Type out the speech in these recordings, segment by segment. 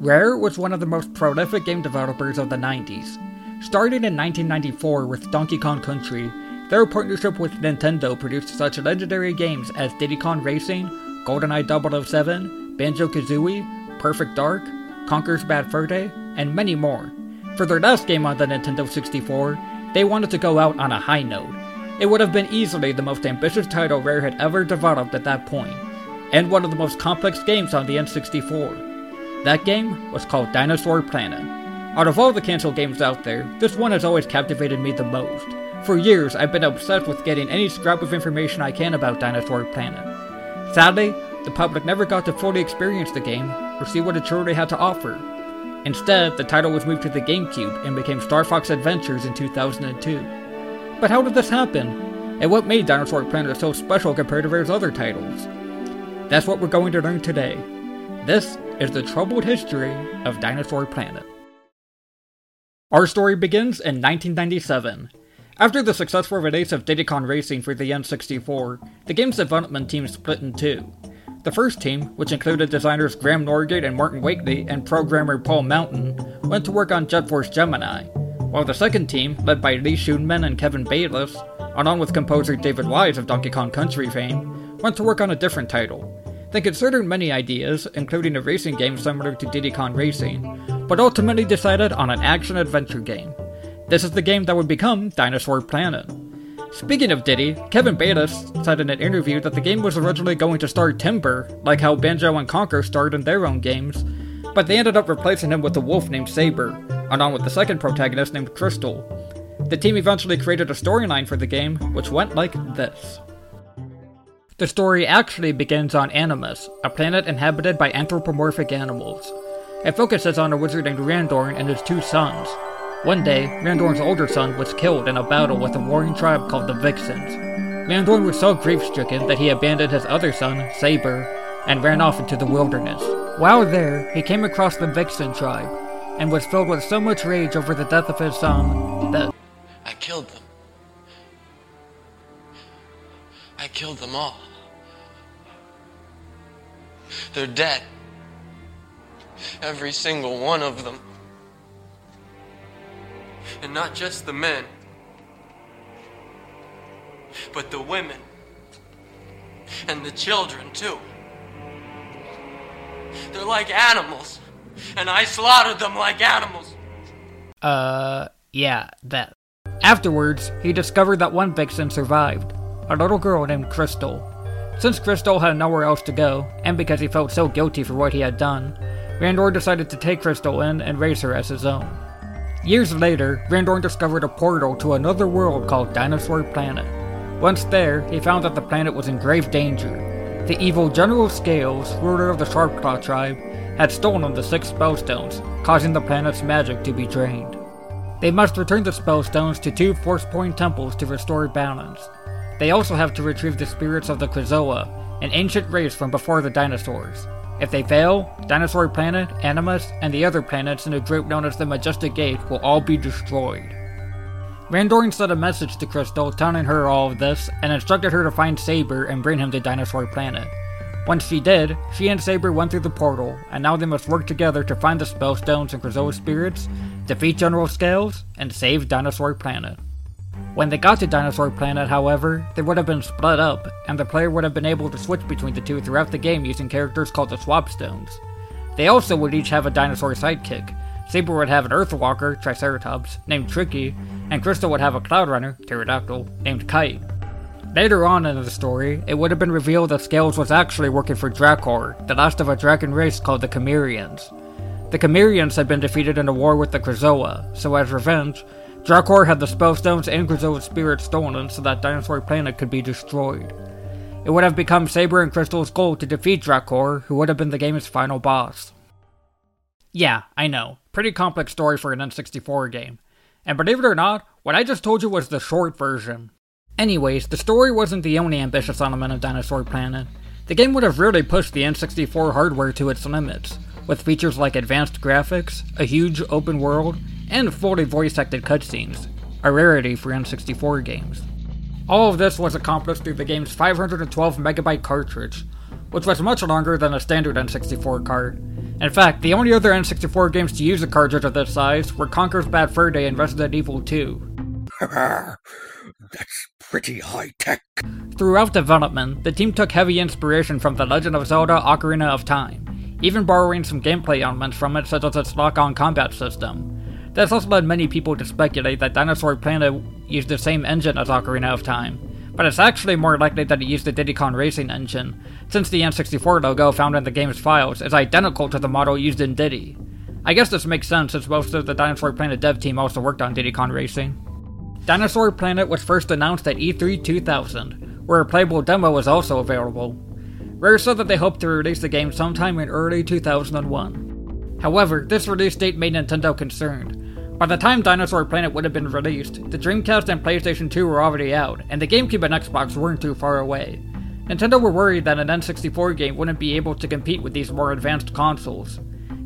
Rare was one of the most prolific game developers of the 90s. Starting in 1994 with Donkey Kong Country, their partnership with Nintendo produced such legendary games as Diddy Kong Racing, GoldenEye 007, Banjo Kazooie, Perfect Dark, Conker's Bad Fur Day, and many more. For their last game on the Nintendo 64, they wanted to go out on a high note. It would have been easily the most ambitious title Rare had ever developed at that point, and one of the most complex games on the N64. That game was called Dinosaur Planet. Out of all the cancelled games out there, this one has always captivated me the most. For years, I've been obsessed with getting any scrap of information I can about Dinosaur Planet. Sadly, the public never got to fully experience the game or see what it truly had to offer. Instead, the title was moved to the GameCube and became Star Fox Adventures in 2002. But how did this happen? And what made Dinosaur Planet so special compared to Rare's other titles? That's what we're going to learn today. This is the troubled history of Dinosaur Planet. Our story begins in 1997. After the successful release of Diddy Kong Racing for the N64, the game's development team split in two. The first team, which included designers Graham Norgate and Martin Wakeley and programmer Paul Mountain, went to work on Jet Force Gemini, while the second team, led by Lee Schuneman and Kevin Bayliss, along with composer David Wise of Donkey Kong Country fame, went to work on a different title. They considered many ideas, including a racing game similar to Diddy Kong Racing, but ultimately decided on an action adventure game. This is the game that would become Dinosaur Planet. Speaking of Diddy, Kevin Bayliss said in an interview that the game was originally going to star Timber, like how Banjo and Conker starred in their own games, but they ended up replacing him with a wolf named Saber, along with the second protagonist named Crystal. The team eventually created a storyline for the game, which went like this. The story actually begins on Animus, a planet inhabited by anthropomorphic animals. It focuses on a wizard named Randorn and his two sons, one day, Randorn's older son was killed in a battle with a warring tribe called the Vixens. Randorn was so grief-stricken that he abandoned his other son, Saber, and ran off into the wilderness. While there, he came across the Vixen tribe, and was filled with so much rage over the death of his son that I killed them. I killed them all. They're dead. Every single one of them. And not just the men, but the women. And the children, too. They're like animals. And I slaughtered them like animals. Uh, yeah, that. Afterwards, he discovered that one vixen survived a little girl named Crystal. Since Crystal had nowhere else to go, and because he felt so guilty for what he had done, Randor decided to take Crystal in and raise her as his own. Years later, Randor discovered a portal to another world called Dinosaur Planet. Once there, he found that the planet was in grave danger. The evil General Scales, ruler of the Sharpclaw tribe, had stolen the six spellstones, causing the planet's magic to be drained. They must return the spellstones to two Force Point temples to restore balance. They also have to retrieve the spirits of the Krazoa, an ancient race from before the dinosaurs. If they fail, Dinosaur Planet, Animus, and the other planets in a group known as the Majestic Eight will all be destroyed. Randorn sent a message to Crystal telling her all of this and instructed her to find Saber and bring him to Dinosaur Planet. Once she did, she and Saber went through the portal, and now they must work together to find the Spellstones and Krazoa spirits, defeat General Scales, and save Dinosaur Planet. When they got to Dinosaur Planet, however, they would have been split up, and the player would have been able to switch between the two throughout the game using characters called the Swap Stones. They also would each have a dinosaur sidekick. Saber would have an Earthwalker, Triceratops, named Tricky, and Crystal would have a Cloud Runner, Pterodactyl, named Kite. Later on in the story, it would have been revealed that Scales was actually working for Drakor, the last of a dragon race called the Chimereans. The Chimereans had been defeated in a war with the Krazoa, so as revenge, Drakor had the Spellstones and Krazoa's spirit stolen so that Dinosaur Planet could be destroyed. It would have become Saber and Crystal's goal to defeat Drakor, who would have been the game's final boss. Yeah, I know. Pretty complex story for an N64 game. And believe it or not, what I just told you was the short version. Anyways, the story wasn't the only ambitious element of Dinosaur Planet. The game would have really pushed the N64 hardware to its limits, with features like advanced graphics, a huge open world, and fully voice acted cutscenes, a rarity for N64 games. All of this was accomplished through the game's 512 megabyte cartridge, which was much longer than a standard N64 card, In fact, the only other N64 games to use a cartridge of this size were Conker's Bad Fur Day and Resident Evil 2. That's pretty high tech. Throughout development, the team took heavy inspiration from The Legend of Zelda Ocarina of Time, even borrowing some gameplay elements from it, such as its lock on combat system. This also led many people to speculate that Dinosaur Planet used the same engine as Ocarina of Time, but it's actually more likely that it used the Diddy Kong Racing engine, since the N64 logo found in the game's files is identical to the model used in Diddy. I guess this makes sense since most of the Dinosaur Planet dev team also worked on Diddy Kong Racing. Dinosaur Planet was first announced at E3 2000, where a playable demo was also available. Rare said that they hoped to release the game sometime in early 2001. However, this release date made Nintendo concerned. By the time Dinosaur Planet would have been released, the Dreamcast and PlayStation 2 were already out, and the GameCube and Xbox weren't too far away. Nintendo were worried that an N64 game wouldn't be able to compete with these more advanced consoles.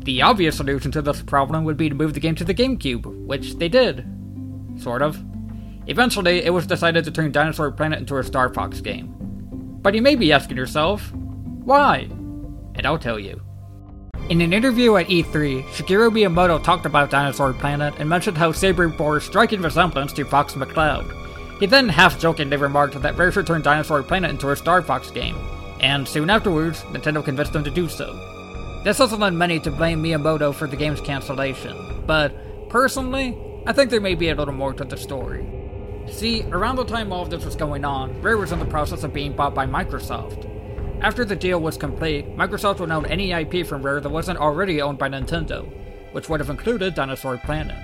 The obvious solution to this problem would be to move the game to the GameCube, which they did. Sort of. Eventually, it was decided to turn Dinosaur Planet into a Star Fox game. But you may be asking yourself, why? And I'll tell you. In an interview at E3, Shigeru Miyamoto talked about Dinosaur Planet and mentioned how Saber bore a striking resemblance to Fox McCloud. He then half jokingly remarked that Rare should turn Dinosaur Planet into a Star Fox game, and soon afterwards, Nintendo convinced them to do so. This also led many to blame Miyamoto for the game's cancellation, but personally, I think there may be a little more to the story. See, around the time all of this was going on, Rare was in the process of being bought by Microsoft. After the deal was complete, Microsoft would own any IP from Rare that wasn't already owned by Nintendo, which would have included Dinosaur Planet.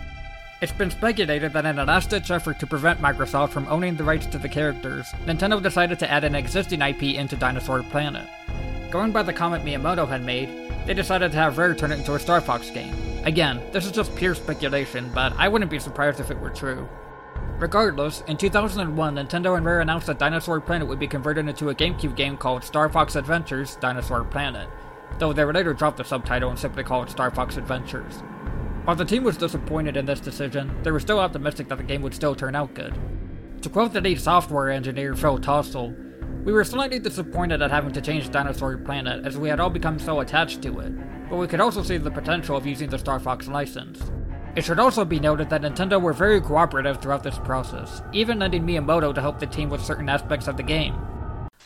It's been speculated that in a last ditch effort to prevent Microsoft from owning the rights to the characters, Nintendo decided to add an existing IP into Dinosaur Planet. Going by the comment Miyamoto had made, they decided to have Rare turn it into a Star Fox game. Again, this is just pure speculation, but I wouldn't be surprised if it were true. Regardless, in 2001, Nintendo and Rare announced that Dinosaur Planet would be converted into a GameCube game called Star Fox Adventures Dinosaur Planet, though they would later drop the subtitle and simply call it Star Fox Adventures. While the team was disappointed in this decision, they were still optimistic that the game would still turn out good. To quote the lead software engineer Phil Tossell, we were slightly disappointed at having to change Dinosaur Planet as we had all become so attached to it, but we could also see the potential of using the Star Fox license. It should also be noted that Nintendo were very cooperative throughout this process, even lending Miyamoto to help the team with certain aspects of the game.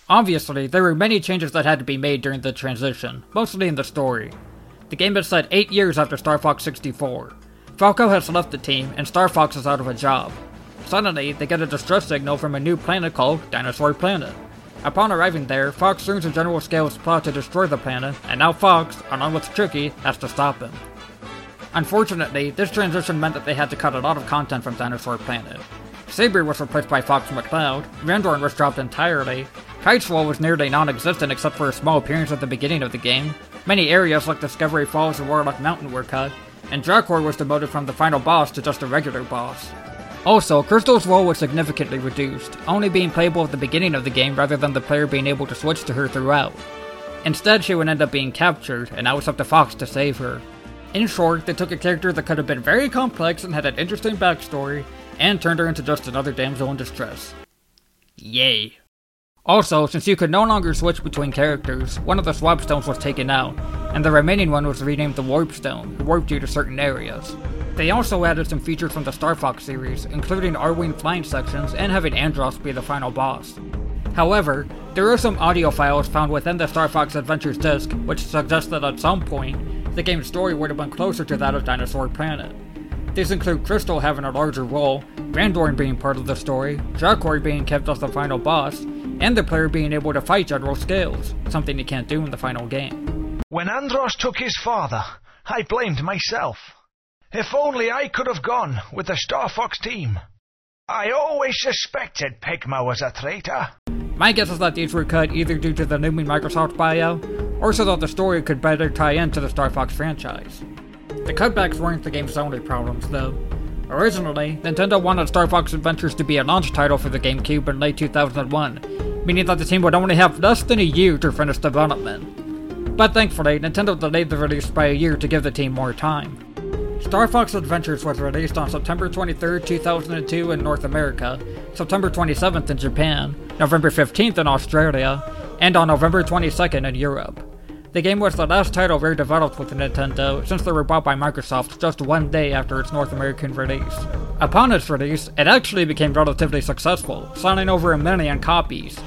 Obviously, there were many changes that had to be made during the transition, mostly in the story. The game is set 8 years after Star Fox 64. Falco has left the team, and Star Fox is out of a job. Suddenly, they get a distress signal from a new planet called Dinosaur Planet. Upon arriving there, Fox learns of General Scale's plot to destroy the planet, and now Fox, along with Tricky, has to stop him. Unfortunately, this transition meant that they had to cut a lot of content from Dinosaur Planet. Saber was replaced by Fox McCloud, Randorn was dropped entirely, Kiteswell was nearly non-existent except for a small appearance at the beginning of the game, many areas like Discovery Falls and Warlock Mountain were cut, and Drakor was demoted from the final boss to just a regular boss. Also, Crystal's role was significantly reduced, only being playable at the beginning of the game rather than the player being able to switch to her throughout. Instead, she would end up being captured, and now it's up to Fox to save her. In short, they took a character that could have been very complex and had an interesting backstory, and turned her into just another damsel in distress. Yay. Also, since you could no longer switch between characters, one of the swap stones was taken out, and the remaining one was renamed the Warp Stone, warped you to certain areas. They also added some features from the Star Fox series, including Arwing flying sections and having Andross be the final boss. However, there are some audio files found within the Star Fox Adventures disc which suggest that at some point, the game's story would have been closer to that of Dinosaur Planet. These include Crystal having a larger role, Randorn being part of the story, Drakor being kept as the final boss, and the player being able to fight General Scales, something he can't do in the final game. When Andross took his father, I blamed myself. If only I could have gone with the Star Fox team. I always suspected Pigma was a traitor. My guess is that these were cut either due to the looming Microsoft buyout, or so that the story could better tie into the Star Fox franchise. The cutbacks weren't the game's only problems, though. Originally, Nintendo wanted Star Fox Adventures to be a launch title for the GameCube in late 2001, meaning that the team would only have less than a year to finish development. But thankfully, Nintendo delayed the release by a year to give the team more time. Star Fox Adventures was released on September 23, 2002 in North America, September 27th in Japan, November 15th in Australia, and on November 22nd in Europe. The game was the last title Rare developed with Nintendo since they were bought by Microsoft just one day after its North American release. Upon its release, it actually became relatively successful, selling over a million copies.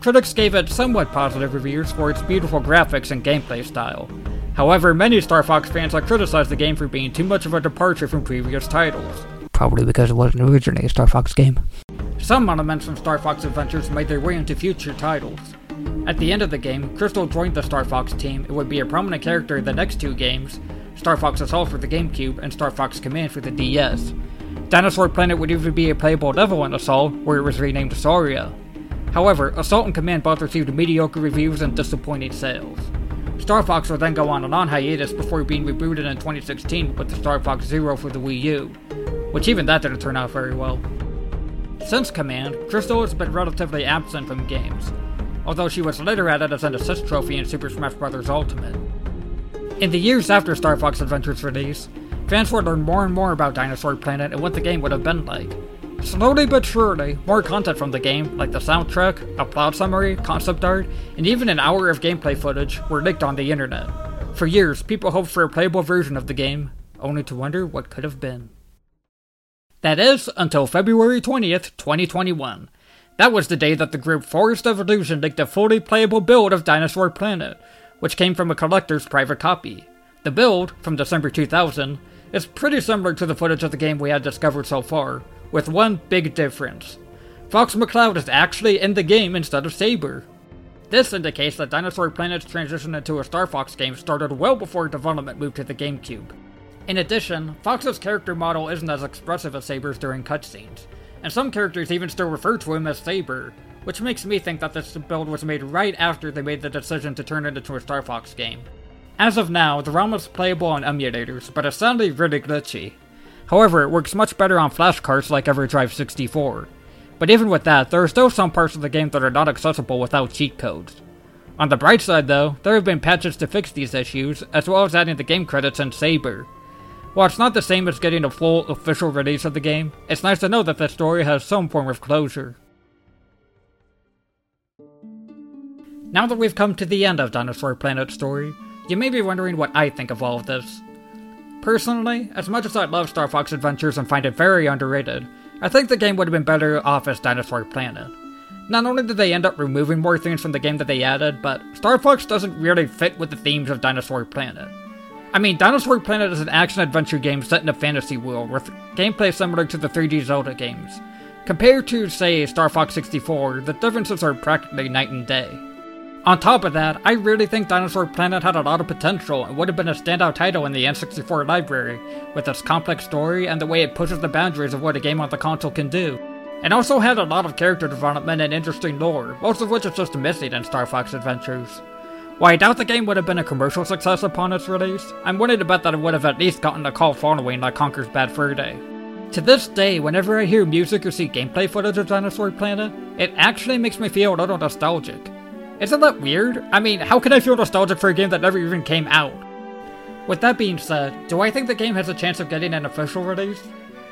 Critics gave it somewhat positive reviews for its beautiful graphics and gameplay style. However, many Star Fox fans have criticized the game for being too much of a departure from previous titles. Probably because it wasn't originally a Star Fox game. Some elements from Star Fox Adventures made their way into future titles. At the end of the game, Crystal joined the Star Fox team and would be a prominent character in the next two games Star Fox Assault for the GameCube and Star Fox Command for the DS. Dinosaur Planet would even be a playable level in Assault, where it was renamed Sauria. However, Assault and Command both received mediocre reviews and disappointing sales. Star Fox would then go on a non hiatus before being rebooted in 2016 with the Star Fox Zero for the Wii U, which even that didn't turn out very well. Since Command, Crystal has been relatively absent from games, although she was later added as an assist trophy in Super Smash Bros. Ultimate. In the years after Star Fox Adventure's release, fans would learn more and more about Dinosaur Planet and what the game would have been like. Slowly but surely, more content from the game, like the soundtrack, a plot summary, concept art, and even an hour of gameplay footage, were leaked on the internet. For years, people hoped for a playable version of the game, only to wonder what could have been. That is, until February 20th, 2021. That was the day that the group Forest of Illusion leaked a fully playable build of Dinosaur Planet, which came from a collector's private copy. The build, from December 2000, is pretty similar to the footage of the game we had discovered so far, with one big difference. Fox McCloud is actually in the game instead of Saber. This indicates that Dinosaur Planet's transition into a Star Fox game started well before development moved to the GameCube. In addition, Fox's character model isn't as expressive as Saber's during cutscenes, and some characters even still refer to him as Saber, which makes me think that this build was made right after they made the decision to turn it into a Star Fox game. As of now, the ROM is playable on emulators, but it's sadly really glitchy. However, it works much better on flashcards like EverDrive 64. But even with that, there are still some parts of the game that are not accessible without cheat codes. On the bright side though, there have been patches to fix these issues, as well as adding the game credits in Saber, while it's not the same as getting a full official release of the game, it's nice to know that the story has some form of closure. Now that we've come to the end of Dinosaur Planet's story, you may be wondering what I think of all of this. Personally, as much as I love Star Fox Adventures and find it very underrated, I think the game would have been better off as Dinosaur Planet. Not only did they end up removing more things from the game that they added, but Star Fox doesn't really fit with the themes of Dinosaur Planet. I mean, Dinosaur Planet is an action adventure game set in a fantasy world with gameplay similar to the 3D Zelda games. Compared to, say, Star Fox 64, the differences are practically night and day. On top of that, I really think Dinosaur Planet had a lot of potential and would have been a standout title in the N64 library, with its complex story and the way it pushes the boundaries of what a game on the console can do. It also had a lot of character development and interesting lore, most of which is just missing in Star Fox Adventures. While I doubt the game would have been a commercial success upon its release, I'm willing to bet that it would have at least gotten a call following like Conker's Bad Fur Day. To this day, whenever I hear music or see gameplay footage of Dinosaur Planet, it actually makes me feel a little nostalgic. Isn't that weird? I mean, how can I feel nostalgic for a game that never even came out? With that being said, do I think the game has a chance of getting an official release?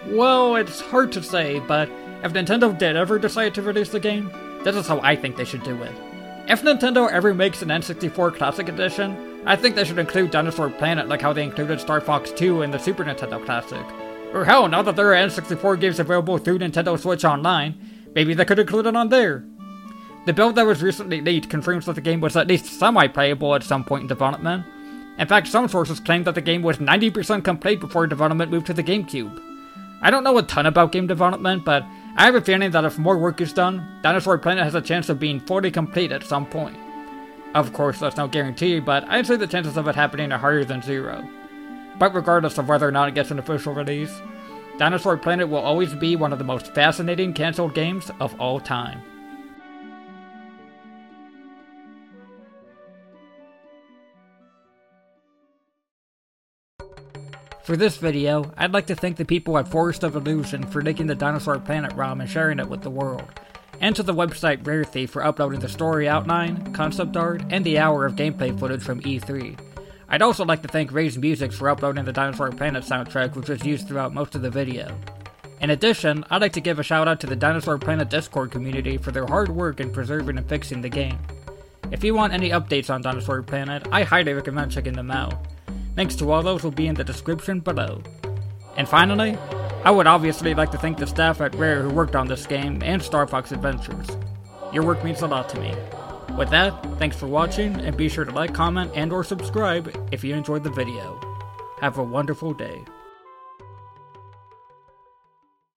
Well, it's hard to say, but if Nintendo did ever decide to release the game, this is how I think they should do it. If Nintendo ever makes an N64 Classic Edition, I think they should include Dinosaur Planet like how they included Star Fox 2 in the Super Nintendo Classic. Or hell, now that there are N64 games available through Nintendo Switch Online, maybe they could include it on there. The build that was recently leaked confirms that the game was at least semi-playable at some point in development. In fact, some sources claim that the game was 90% complete before development moved to the GameCube. I don't know a ton about game development, but I have a feeling that if more work is done, Dinosaur Planet has a chance of being fully complete at some point. Of course, that's no guarantee, but I'd say the chances of it happening are higher than zero. But regardless of whether or not it gets an official release, Dinosaur Planet will always be one of the most fascinating cancelled games of all time. For this video, I'd like to thank the people at Forest of Illusion for making the Dinosaur Planet ROM and sharing it with the world, and to the website Rare Thief for uploading the story outline, concept art, and the hour of gameplay footage from E3. I'd also like to thank Ray's Music for uploading the Dinosaur Planet soundtrack which was used throughout most of the video. In addition, I'd like to give a shout out to the Dinosaur Planet Discord community for their hard work in preserving and fixing the game. If you want any updates on Dinosaur Planet, I highly recommend checking them out. Links to all those will be in the description below. And finally, I would obviously like to thank the staff at Rare who worked on this game and Star Fox Adventures. Your work means a lot to me. With that, thanks for watching and be sure to like, comment, and or subscribe if you enjoyed the video. Have a wonderful day.